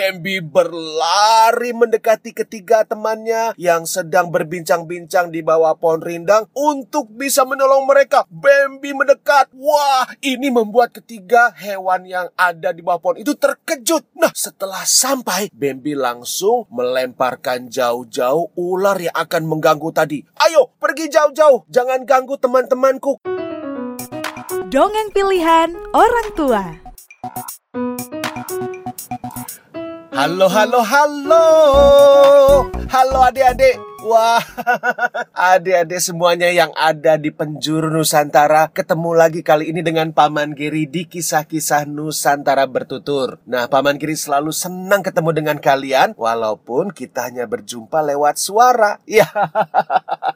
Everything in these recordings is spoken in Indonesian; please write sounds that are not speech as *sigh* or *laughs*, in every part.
Bambi berlari mendekati ketiga temannya yang sedang berbincang-bincang di bawah pohon rindang untuk bisa menolong mereka. Bambi mendekat. Wah, ini membuat ketiga hewan yang ada di bawah pohon itu terkejut. Nah, setelah sampai, Bambi langsung melemparkan jauh-jauh ular yang akan mengganggu tadi. Ayo, pergi jauh-jauh. Jangan ganggu teman-temanku. Dongeng pilihan orang tua. Halo, halo, halo. Halo adik-adik. Wah, *laughs* adik-adik semuanya yang ada di penjuru Nusantara ketemu lagi kali ini dengan Paman Giri di kisah-kisah Nusantara bertutur. Nah, Paman Giri selalu senang ketemu dengan kalian walaupun kita hanya berjumpa lewat suara. *laughs* Ya,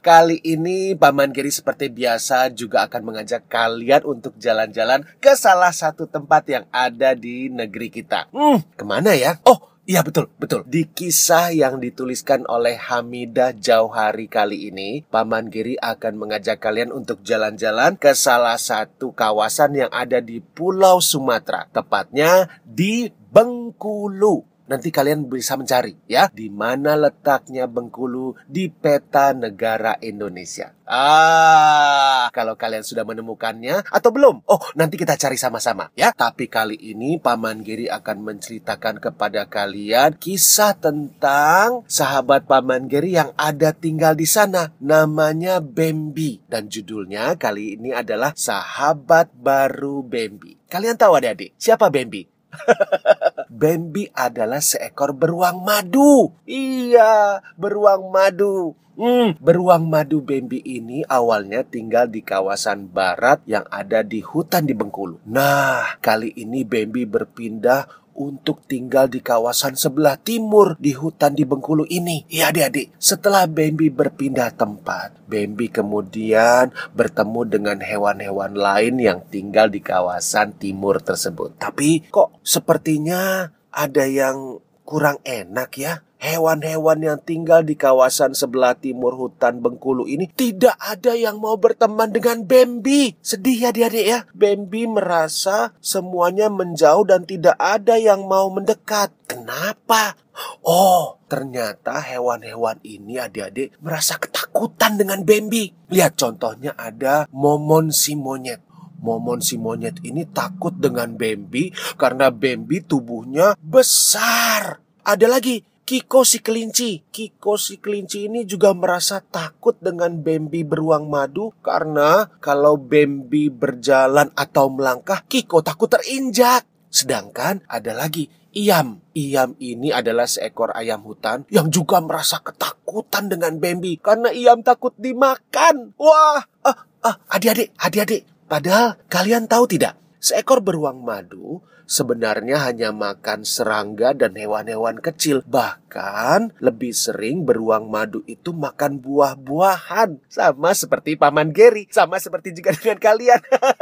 kali ini Paman Giri seperti biasa juga akan mengajak kalian untuk jalan-jalan ke salah satu tempat yang ada di negeri kita. Hmm, ke mana ya? Oh, Iya betul, betul. Di kisah yang dituliskan oleh Hamidah Jauhari kali ini, Paman Giri akan mengajak kalian untuk jalan-jalan ke salah satu kawasan yang ada di Pulau Sumatera, tepatnya di Bengkulu. Nanti kalian bisa mencari ya di mana letaknya Bengkulu di peta negara Indonesia. Ah, kalau kalian sudah menemukannya atau belum? Oh, nanti kita cari sama-sama ya. Tapi kali ini Paman Giri akan menceritakan kepada kalian kisah tentang sahabat Paman Giri yang ada tinggal di sana. Namanya Bambi dan judulnya kali ini adalah Sahabat Baru Bambi. Kalian tahu adik-adik siapa Bambi? *laughs* Bambi adalah seekor beruang madu. Iya, beruang madu. Hmm, beruang madu Bambi ini awalnya tinggal di kawasan barat yang ada di hutan di Bengkulu. Nah, kali ini Bambi berpindah untuk tinggal di kawasan sebelah timur di hutan di Bengkulu ini. Iya adik-adik, setelah Bambi berpindah tempat, Bambi kemudian bertemu dengan hewan-hewan lain yang tinggal di kawasan timur tersebut. Tapi kok sepertinya ada yang kurang enak ya? Hewan-hewan yang tinggal di kawasan sebelah timur hutan Bengkulu ini tidak ada yang mau berteman dengan Bambi. Sedih ya adik-adik ya. Bambi merasa semuanya menjauh dan tidak ada yang mau mendekat. Kenapa? Oh, ternyata hewan-hewan ini adik-adik merasa ketakutan dengan Bambi. Lihat contohnya ada momon si monyet. Momon si monyet ini takut dengan Bambi karena Bambi tubuhnya besar. Ada lagi Kiko si kelinci. Kiko si kelinci ini juga merasa takut dengan Bambi beruang madu karena kalau Bambi berjalan atau melangkah, Kiko takut terinjak. Sedangkan ada lagi Iam. Iam ini adalah seekor ayam hutan yang juga merasa ketakutan dengan Bambi karena Iam takut dimakan. Wah, ah, ah, adik-adik, adik-adik. Padahal kalian tahu tidak, seekor beruang madu sebenarnya hanya makan serangga dan hewan-hewan kecil. Bahkan lebih sering beruang madu itu makan buah-buahan. Sama seperti Paman Gary, sama seperti juga dengan kalian.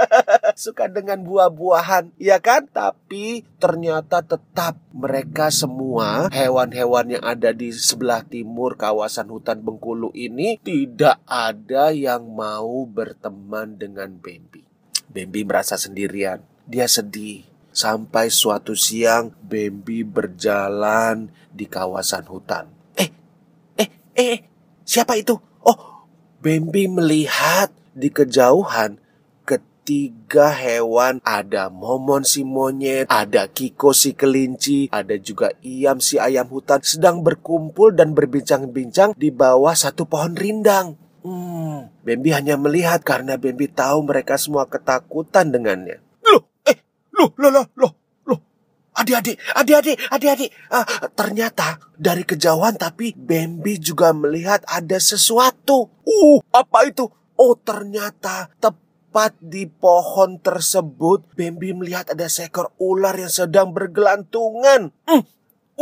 *laughs* Suka dengan buah-buahan, ya kan? Tapi ternyata tetap mereka semua hewan-hewan yang ada di sebelah timur kawasan hutan Bengkulu ini tidak ada yang mau berteman dengan Bambi. Bambi merasa sendirian. Dia sedih Sampai suatu siang Bambi berjalan di kawasan hutan. Eh, eh, eh, siapa itu? Oh, Bambi melihat di kejauhan ketiga hewan ada momon si monyet, ada kiko si kelinci, ada juga iam si ayam hutan sedang berkumpul dan berbincang-bincang di bawah satu pohon rindang. Hmm, Bambi hanya melihat karena Bambi tahu mereka semua ketakutan dengannya. Loh, loh, loh, loh, loh. Adik-adik, adik-adik, adik-adik. Uh, ternyata dari kejauhan tapi Bambi juga melihat ada sesuatu. Uh, apa itu? Oh, ternyata tepat di pohon tersebut Bambi melihat ada seekor ular yang sedang bergelantungan. Hmm,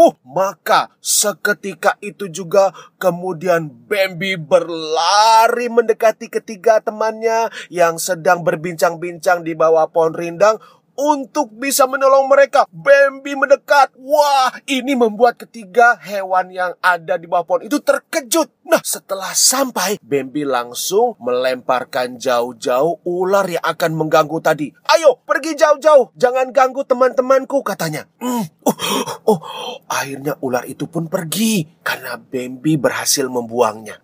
Uh, maka seketika itu juga kemudian Bambi berlari mendekati ketiga temannya yang sedang berbincang-bincang di bawah pohon rindang untuk bisa menolong mereka. Bambi mendekat. Wah, ini membuat ketiga hewan yang ada di bawah pohon itu terkejut. Nah, setelah sampai, Bambi langsung melemparkan jauh-jauh ular yang akan mengganggu tadi. Ayo, pergi jauh-jauh. Jangan ganggu teman-temanku, katanya. Hmm, oh, oh, akhirnya ular itu pun pergi karena Bambi berhasil membuangnya.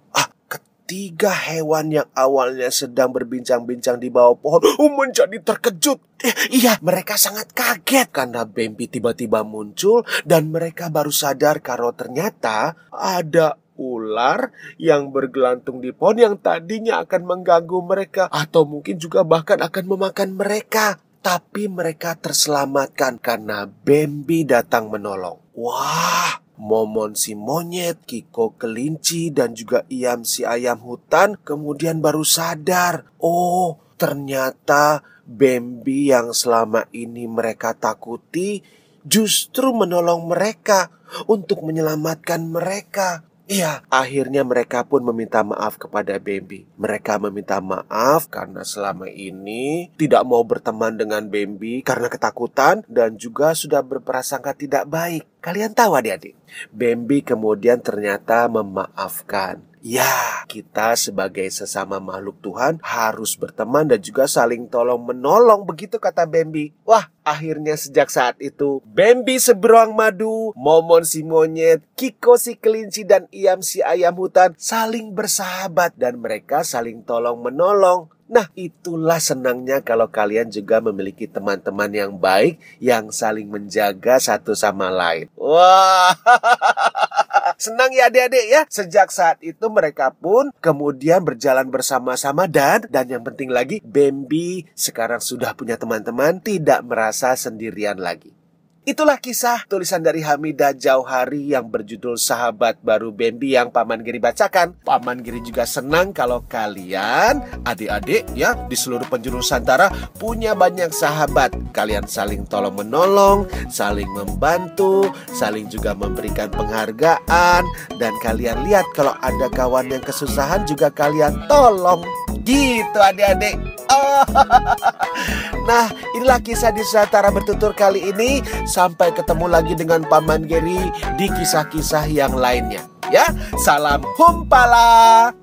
Tiga hewan yang awalnya sedang berbincang-bincang di bawah pohon oh, menjadi terkejut. Eh, iya, mereka sangat kaget karena Bambi tiba-tiba muncul dan mereka baru sadar kalau ternyata ada ular yang bergelantung di pohon yang tadinya akan mengganggu mereka atau mungkin juga bahkan akan memakan mereka. Tapi mereka terselamatkan karena Bambi datang menolong. Wah, Momon si monyet, Kiko kelinci, dan juga Iam si ayam hutan kemudian baru sadar. Oh, ternyata Bambi yang selama ini mereka takuti justru menolong mereka untuk menyelamatkan mereka. Iya, akhirnya mereka pun meminta maaf kepada Bambi. Mereka meminta maaf karena selama ini tidak mau berteman dengan Bambi karena ketakutan dan juga sudah berprasangka tidak baik. Kalian tahu adik-adik, Bambi kemudian ternyata memaafkan. Ya, kita sebagai sesama makhluk Tuhan harus berteman dan juga saling tolong menolong begitu kata Bambi. Wah, akhirnya sejak saat itu Bambi seberuang madu, Momon si monyet, Kiko si kelinci dan Iam si ayam hutan saling bersahabat dan mereka saling tolong menolong. Nah, itulah senangnya kalau kalian juga memiliki teman-teman yang baik yang saling menjaga satu sama lain. Wah, *laughs* senang ya adik-adik ya. Sejak saat itu mereka pun kemudian berjalan bersama-sama dan dan yang penting lagi Bambi sekarang sudah punya teman-teman, tidak merasa sendirian lagi. Itulah kisah tulisan dari Hamidah Jauhari yang berjudul Sahabat Baru Bambi yang Paman Giri bacakan. Paman Giri juga senang kalau kalian, adik-adik ya, di seluruh penjuru Nusantara punya banyak sahabat. Kalian saling tolong menolong, saling membantu, saling juga memberikan penghargaan. Dan kalian lihat kalau ada kawan yang kesusahan juga kalian tolong. Gitu adik-adik. *laughs* Nah, inilah kisah di Nusantara bertutur kali ini. Sampai ketemu lagi dengan Paman Geri di kisah-kisah yang lainnya. Ya, salam humpala.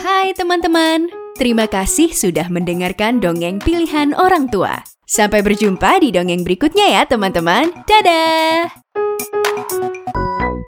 Hai teman-teman, terima kasih sudah mendengarkan dongeng pilihan orang tua. Sampai berjumpa di dongeng berikutnya ya teman-teman. Dadah!